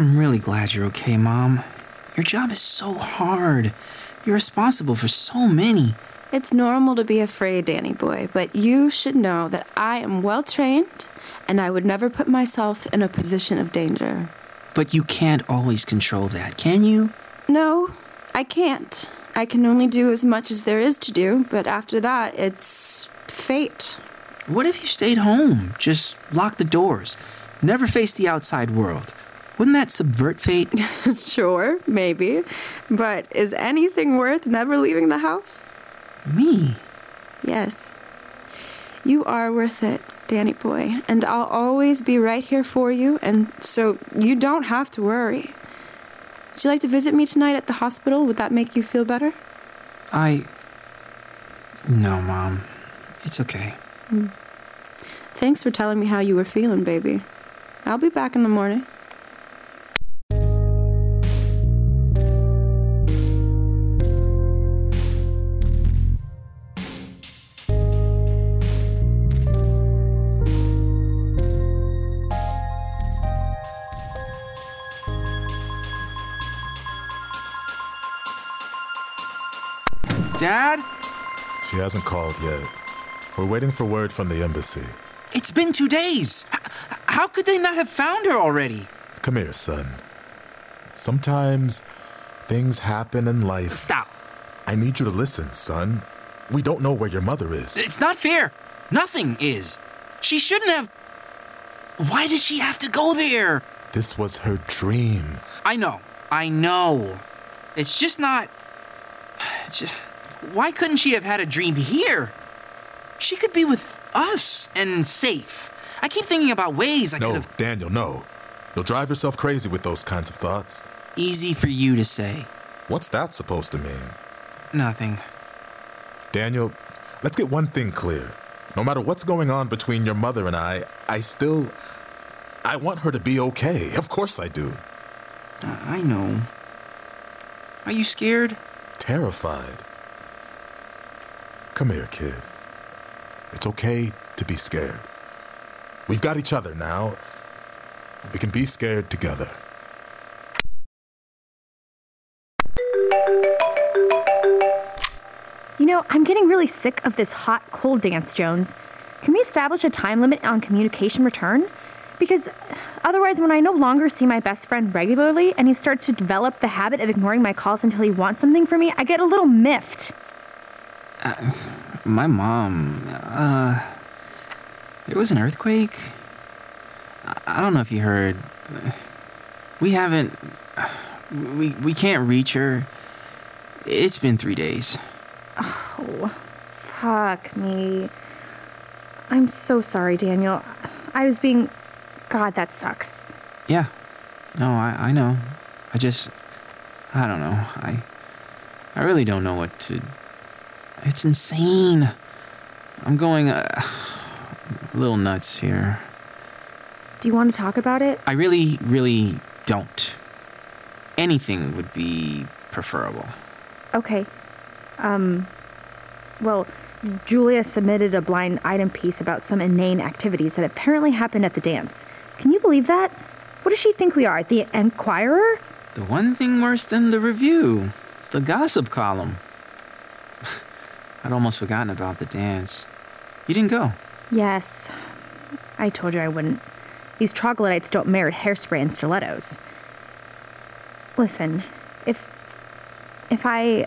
I'm really glad you're okay, Mom. Your job is so hard. You're responsible for so many. It's normal to be afraid, Danny boy, but you should know that I am well trained and I would never put myself in a position of danger. But you can't always control that, can you? No, I can't. I can only do as much as there is to do, but after that, it's fate. What if you stayed home? Just lock the doors. Never face the outside world. Wouldn't that subvert fate? sure, maybe. But is anything worth never leaving the house? Me? Yes. You are worth it, Danny boy, and I'll always be right here for you, and so you don't have to worry. Would you like to visit me tonight at the hospital? Would that make you feel better? I. No, Mom. It's okay. Mm. Thanks for telling me how you were feeling, baby. I'll be back in the morning. Dad? She hasn't called yet. We're waiting for word from the embassy. It's been two days. How could they not have found her already? Come here, son. Sometimes things happen in life. Stop. I need you to listen, son. We don't know where your mother is. It's not fair. Nothing is. She shouldn't have. Why did she have to go there? This was her dream. I know. I know. It's just not. Just... Why couldn't she have had a dream here? She could be with us and safe. I keep thinking about ways I no, could have. No, Daniel, no. You'll drive yourself crazy with those kinds of thoughts. Easy for you to say. What's that supposed to mean? Nothing. Daniel, let's get one thing clear. No matter what's going on between your mother and I, I still. I want her to be okay. Of course I do. I know. Are you scared? Terrified. Come here, kid. It's okay to be scared. We've got each other now. We can be scared together. You know, I'm getting really sick of this hot cold dance, Jones. Can we establish a time limit on communication return? Because uh, otherwise, when I no longer see my best friend regularly and he starts to develop the habit of ignoring my calls until he wants something from me, I get a little miffed. Uh, my mom, uh, there was an earthquake. I don't know if you heard. We haven't. We we can't reach her. It's been three days. Oh, fuck me. I'm so sorry, Daniel. I was being. God, that sucks. Yeah. No, I, I know. I just. I don't know. I. I really don't know what to. It's insane. I'm going uh, a little nuts here. Do you want to talk about it? I really, really don't. Anything would be preferable. Okay. Um, well, Julia submitted a blind item piece about some inane activities that apparently happened at the dance. Can you believe that? What does she think we are? The Enquirer? The one thing worse than the review the gossip column. I'd almost forgotten about the dance. You didn't go? Yes. I told you I wouldn't. These troglodytes don't merit hairspray and stilettos. Listen, if if I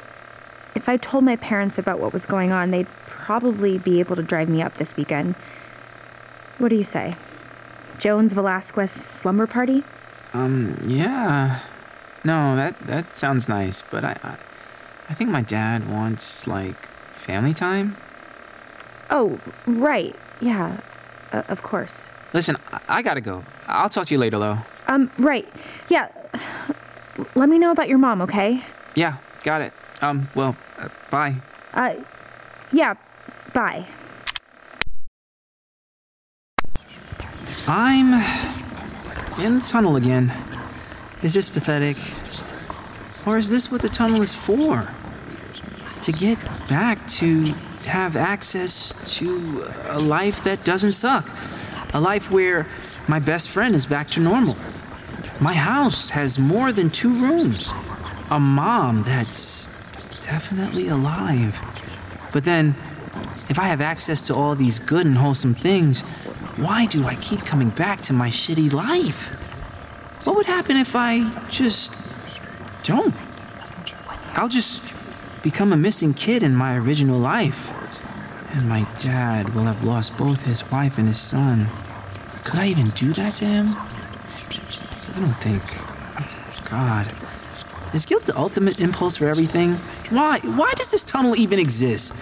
if I told my parents about what was going on, they'd probably be able to drive me up this weekend. What do you say? Jones Velasquez slumber party? Um, yeah. No, that that sounds nice, but I I, I think my dad wants like family time. Oh, right. Yeah. Uh, of course. Listen, I, I gotta go. I'll talk to you later, though. Um, right. Yeah. Let me know about your mom, okay? Yeah, got it. Um, well, uh, bye. Uh, yeah, bye. I'm in the tunnel again. Is this pathetic? Or is this what the tunnel is for? To get back to have access to a life that doesn't suck. A life where my best friend is back to normal. My house has more than two rooms. A mom that's definitely alive. But then, if I have access to all these good and wholesome things, why do I keep coming back to my shitty life? What would happen if I just don't? I'll just become a missing kid in my original life. And my dad will have lost both his wife and his son. Could I even do that to him? I don't think. God. Is guilt the ultimate impulse for everything? Why? Why does this tunnel even exist?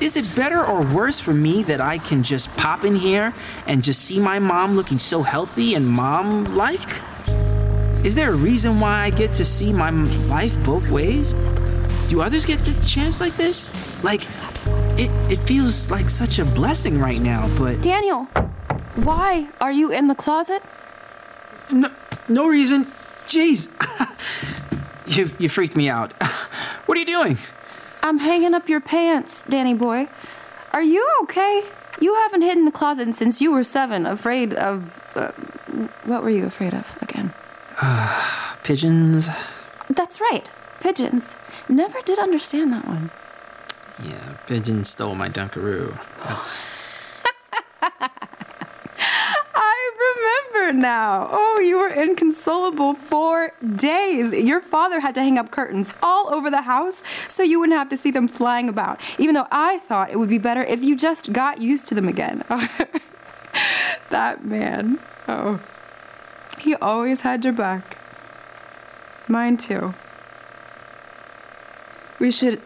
Is it better or worse for me that I can just pop in here and just see my mom looking so healthy and mom like? Is there a reason why I get to see my life both ways? Do others get the chance like this? Like, it, it feels like such a blessing right now, but. Daniel, why are you in the closet? No, no reason. Jeez. you, you freaked me out. What are you doing? I'm hanging up your pants, Danny boy. Are you okay? You haven't hid in the closet since you were seven, afraid of. Uh, what were you afraid of again? Pigeons? That's right, pigeons. Never did understand that one. Yeah, pigeon stole my Dunkaroo. I remember now. Oh, you were inconsolable for days. Your father had to hang up curtains all over the house so you wouldn't have to see them flying about, even though I thought it would be better if you just got used to them again. that man. Oh. He always had your back. Mine too. We should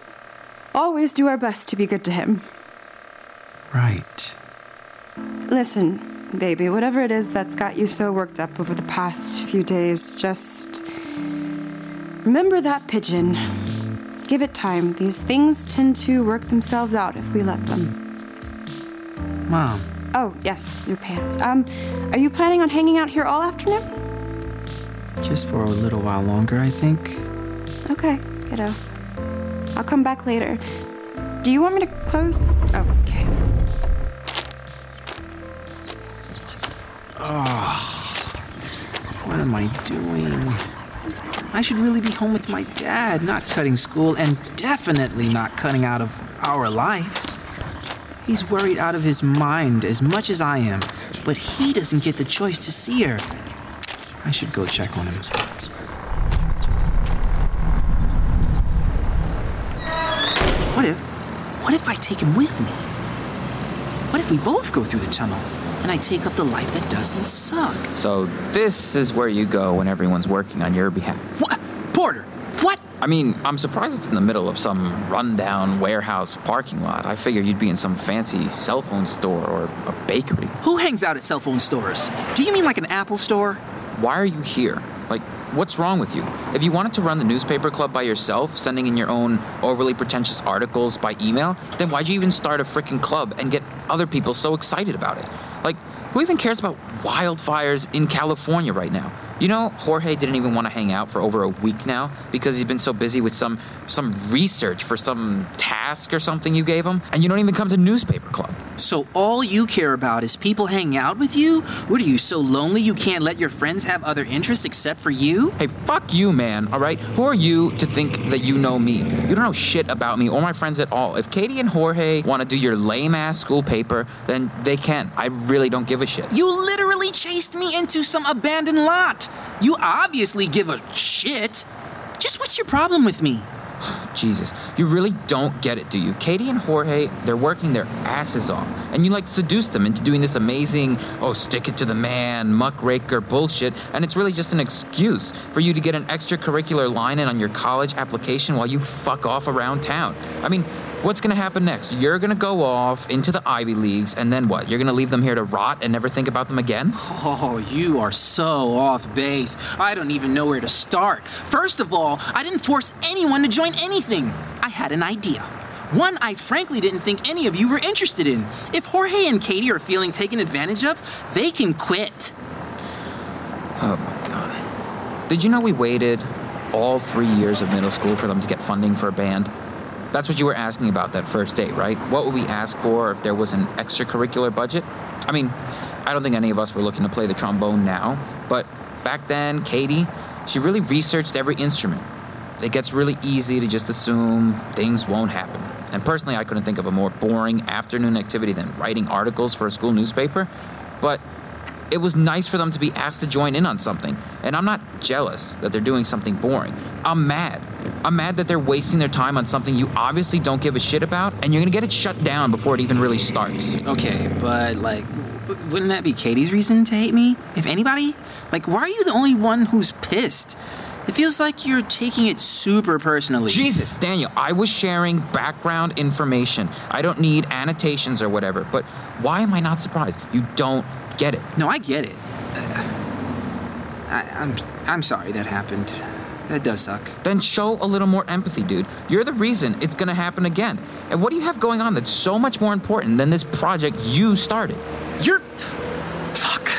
always do our best to be good to him. Right. Listen, baby, whatever it is that's got you so worked up over the past few days, just remember that pigeon. Give it time. These things tend to work themselves out if we let them. Mom, Oh, yes, your pants. Um, are you planning on hanging out here all afternoon? just for a little while longer, I think. Okay, kiddo. I'll come back later. Do you want me to close? Oh, okay. What am I doing? I should really be home with my dad, not cutting school, and definitely not cutting out of our life. He's worried out of his mind as much as I am, but he doesn't get the choice to see her. I should go check on him. What if, what if I take him with me? What if we both go through the tunnel and I take up the life that doesn't suck? So this is where you go when everyone's working on your behalf. What? Porter, what? I mean, I'm surprised it's in the middle of some rundown warehouse parking lot. I figured you'd be in some fancy cell phone store or a bakery. Who hangs out at cell phone stores? Do you mean like an Apple store? Why are you here? Like, what's wrong with you? If you wanted to run the newspaper club by yourself, sending in your own overly pretentious articles by email, then why'd you even start a freaking club and get other people so excited about it? Like, who even cares about wildfires in California right now? You know, Jorge didn't even want to hang out for over a week now because he's been so busy with some some research for some task or something you gave him, and you don't even come to newspaper club. So all you care about is people hanging out with you? What are you, so lonely you can't let your friends have other interests except for you? Hey, fuck you, man, all right? Who are you to think that you know me? You don't know shit about me or my friends at all. If Katie and Jorge want to do your lame ass school paper, then they can. I really don't give a shit. You literally chased me into some abandoned lot. You obviously give a shit. Just what's your problem with me? Jesus, you really don't get it, do you? Katie and Jorge, they're working their asses off, and you like seduce them into doing this amazing, oh, stick it to the man, muckraker bullshit, and it's really just an excuse for you to get an extracurricular line in on your college application while you fuck off around town. I mean, what's gonna happen next? You're gonna go off into the Ivy Leagues, and then what? You're gonna leave them here to rot and never think about them again? Oh, you are so off base. I don't even know where to start. First of all, I didn't force anyone to join anything. I had an idea. One I frankly didn't think any of you were interested in. If Jorge and Katie are feeling taken advantage of, they can quit. Oh my god. Did you know we waited all three years of middle school for them to get funding for a band? That's what you were asking about that first date, right? What would we ask for if there was an extracurricular budget? I mean, I don't think any of us were looking to play the trombone now, but back then, Katie, she really researched every instrument. It gets really easy to just assume things won't happen. And personally, I couldn't think of a more boring afternoon activity than writing articles for a school newspaper. But it was nice for them to be asked to join in on something. And I'm not jealous that they're doing something boring. I'm mad. I'm mad that they're wasting their time on something you obviously don't give a shit about, and you're gonna get it shut down before it even really starts. Okay, but like, w- wouldn't that be Katie's reason to hate me? If anybody? Like, why are you the only one who's pissed? It feels like you're taking it super personally. Jesus, Daniel, I was sharing background information. I don't need annotations or whatever, but why am I not surprised? You don't get it. No, I get it. I, I'm I'm sorry that happened. That does suck. Then show a little more empathy, dude. You're the reason it's gonna happen again. And what do you have going on that's so much more important than this project you started? You're. Fuck.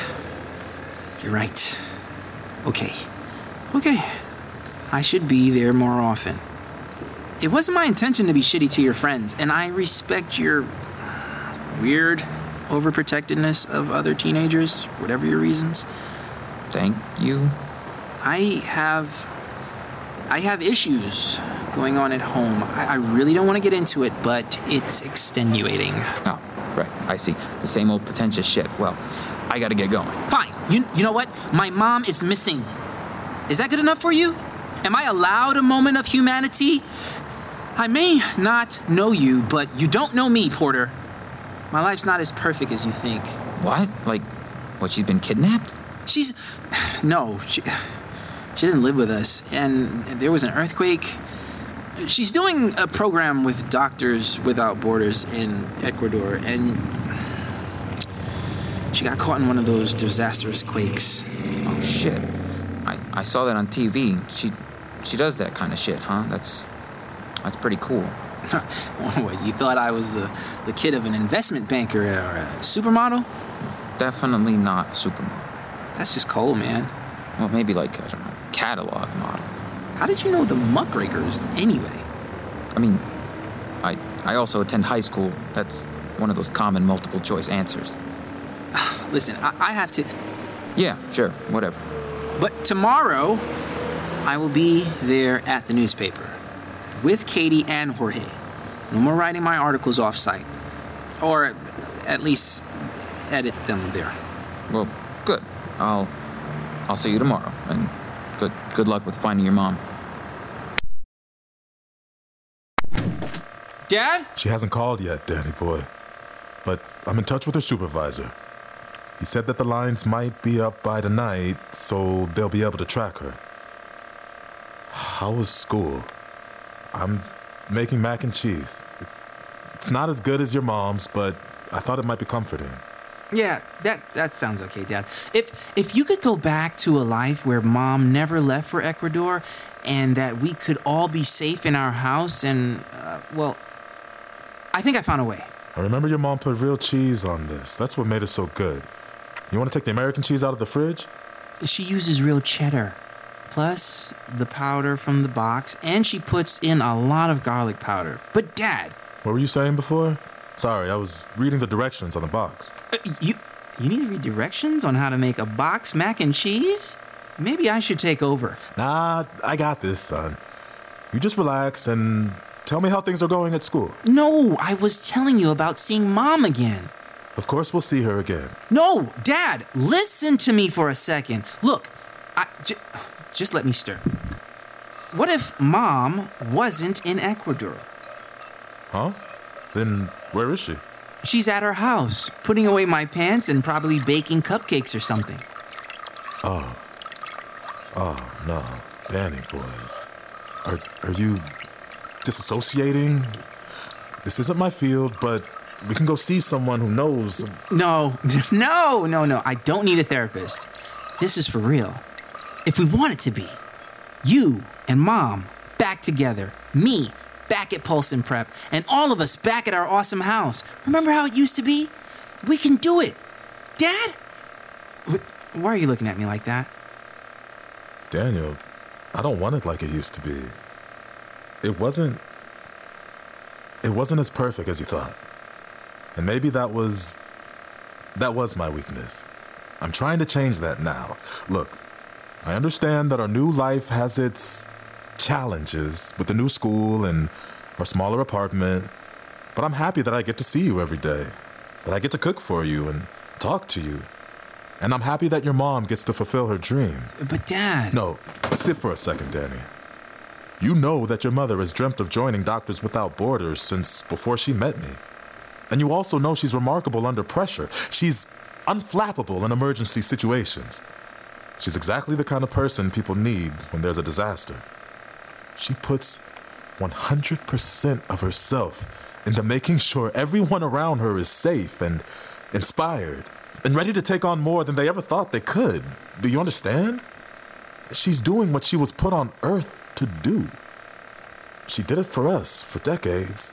You're right. Okay. Okay. I should be there more often. It wasn't my intention to be shitty to your friends, and I respect your weird overprotectiveness of other teenagers, whatever your reasons. Thank you. I have. I have issues going on at home. I, I really don't want to get into it, but it's extenuating. Oh, right. I see. The same old pretentious shit. Well, I gotta get going. Fine. You, you know what? My mom is missing. Is that good enough for you? Am I allowed a moment of humanity? I may not know you, but you don't know me, Porter. My life's not as perfect as you think. What? Like, what, she's been kidnapped? She's. No, she, she doesn't live with us. And there was an earthquake. She's doing a program with Doctors Without Borders in Ecuador, and she got caught in one of those disastrous quakes. Oh, shit. I, I saw that on TV. She she does that kind of shit, huh? That's that's pretty cool. what, you thought I was the, the kid of an investment banker or a supermodel? Definitely not a supermodel. That's just cold, man. Well, maybe like, I don't know, catalog model. How did you know the muckrakers anyway? I mean, I I also attend high school. That's one of those common multiple choice answers. Listen, I, I have to. Yeah, sure, whatever. But tomorrow, I will be there at the newspaper with Katie and Jorge. No more writing my articles off site. Or at least edit them there. Well, good. I'll I'll see you tomorrow. And good good luck with finding your mom. Dad? She hasn't called yet, Danny boy. But I'm in touch with her supervisor. He said that the lines might be up by tonight, so they'll be able to track her. How was school? I'm making mac and cheese. It's not as good as your mom's, but I thought it might be comforting. Yeah, that that sounds okay, Dad. If if you could go back to a life where Mom never left for Ecuador, and that we could all be safe in our house, and uh, well, I think I found a way. I remember your mom put real cheese on this. That's what made it so good. You want to take the American cheese out of the fridge? She uses real cheddar, plus the powder from the box, and she puts in a lot of garlic powder. But Dad, What were you saying before? Sorry, I was reading the directions on the box. uh, you you need to read directions on how to make a box mac and cheese. Maybe I should take over. Nah, I got this, son. You just relax and tell me how things are going at school. No, I was telling you about seeing Mom again. Of course, we'll see her again. No, Dad, listen to me for a second. Look, I, j- just let me stir. What if Mom wasn't in Ecuador? Huh? Then where is she? She's at her house, putting away my pants and probably baking cupcakes or something. Oh, Oh, no. Danny, boy. Are, are you disassociating? This isn't my field, but we can go see someone who knows. No, no, no, no. I don't need a therapist. This is for real. If we want it to be, you and Mom back together, me back at Pulse and Prep, and all of us back at our awesome house. Remember how it used to be? We can do it. Dad? Why are you looking at me like that? Daniel, I don't want it like it used to be. It wasn't. It wasn't as perfect as you thought. And maybe that was. That was my weakness. I'm trying to change that now. Look, I understand that our new life has its challenges with the new school and our smaller apartment, but I'm happy that I get to see you every day, that I get to cook for you and talk to you. And I'm happy that your mom gets to fulfill her dream. But, Dad. No, sit for a second, Danny. You know that your mother has dreamt of joining Doctors Without Borders since before she met me. And you also know she's remarkable under pressure. She's unflappable in emergency situations. She's exactly the kind of person people need when there's a disaster. She puts 100% of herself into making sure everyone around her is safe and inspired and ready to take on more than they ever thought they could. Do you understand? She's doing what she was put on earth to do. She did it for us for decades,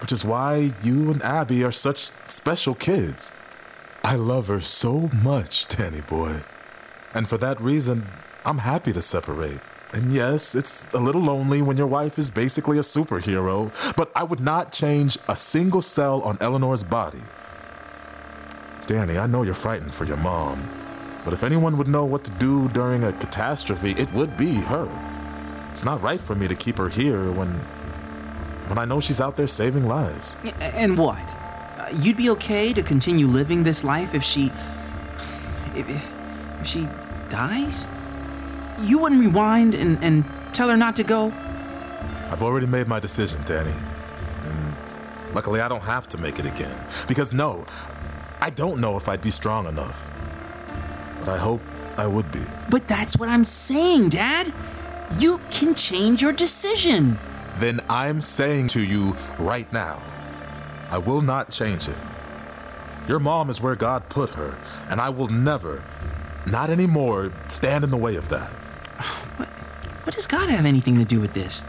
which is why you and Abby are such special kids. I love her so much, Danny boy. And for that reason, I'm happy to separate. And yes, it's a little lonely when your wife is basically a superhero, but I would not change a single cell on Eleanor's body. Danny, I know you're frightened for your mom, but if anyone would know what to do during a catastrophe, it would be her. It's not right for me to keep her here when when I know she's out there saving lives. And what? Uh, you'd be okay to continue living this life if she. if, if she dies? You wouldn't rewind and, and tell her not to go? I've already made my decision, Danny. And luckily, I don't have to make it again. Because no, I don't know if I'd be strong enough. But I hope I would be. But that's what I'm saying, Dad. You can change your decision. Then I'm saying to you right now, I will not change it. Your mom is where God put her, and I will never, not anymore, stand in the way of that. What, what does God have anything to do with this?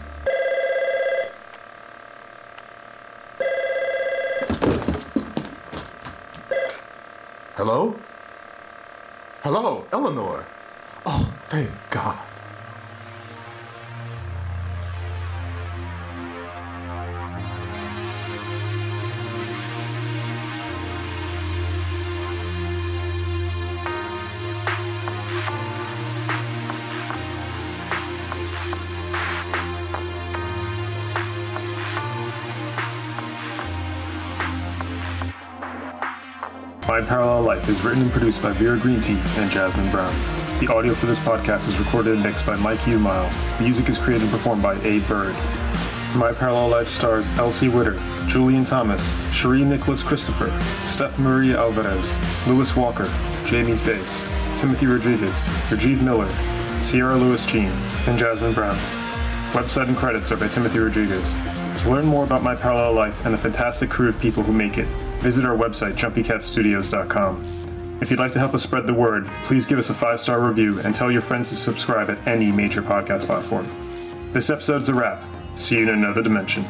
My Parallel Life is written and produced by Vera Greentea and Jasmine Brown. The audio for this podcast is recorded and mixed by Mike Umile. Music is created and performed by aBird. My Parallel Life stars Elsie Witter, Julian Thomas, Cherie Nicholas Christopher, Steph Marie Alvarez, Lewis Walker, Jamie Face, Timothy Rodriguez, Rajiv Miller, Sierra Lewis Jean, and Jasmine Brown. Website and credits are by Timothy Rodriguez. To learn more about My Parallel Life and the fantastic crew of people who make it, visit our website, jumpycatstudios.com. If you'd like to help us spread the word, please give us a five star review and tell your friends to subscribe at any major podcast platform. This episode's a wrap. See you in another dimension.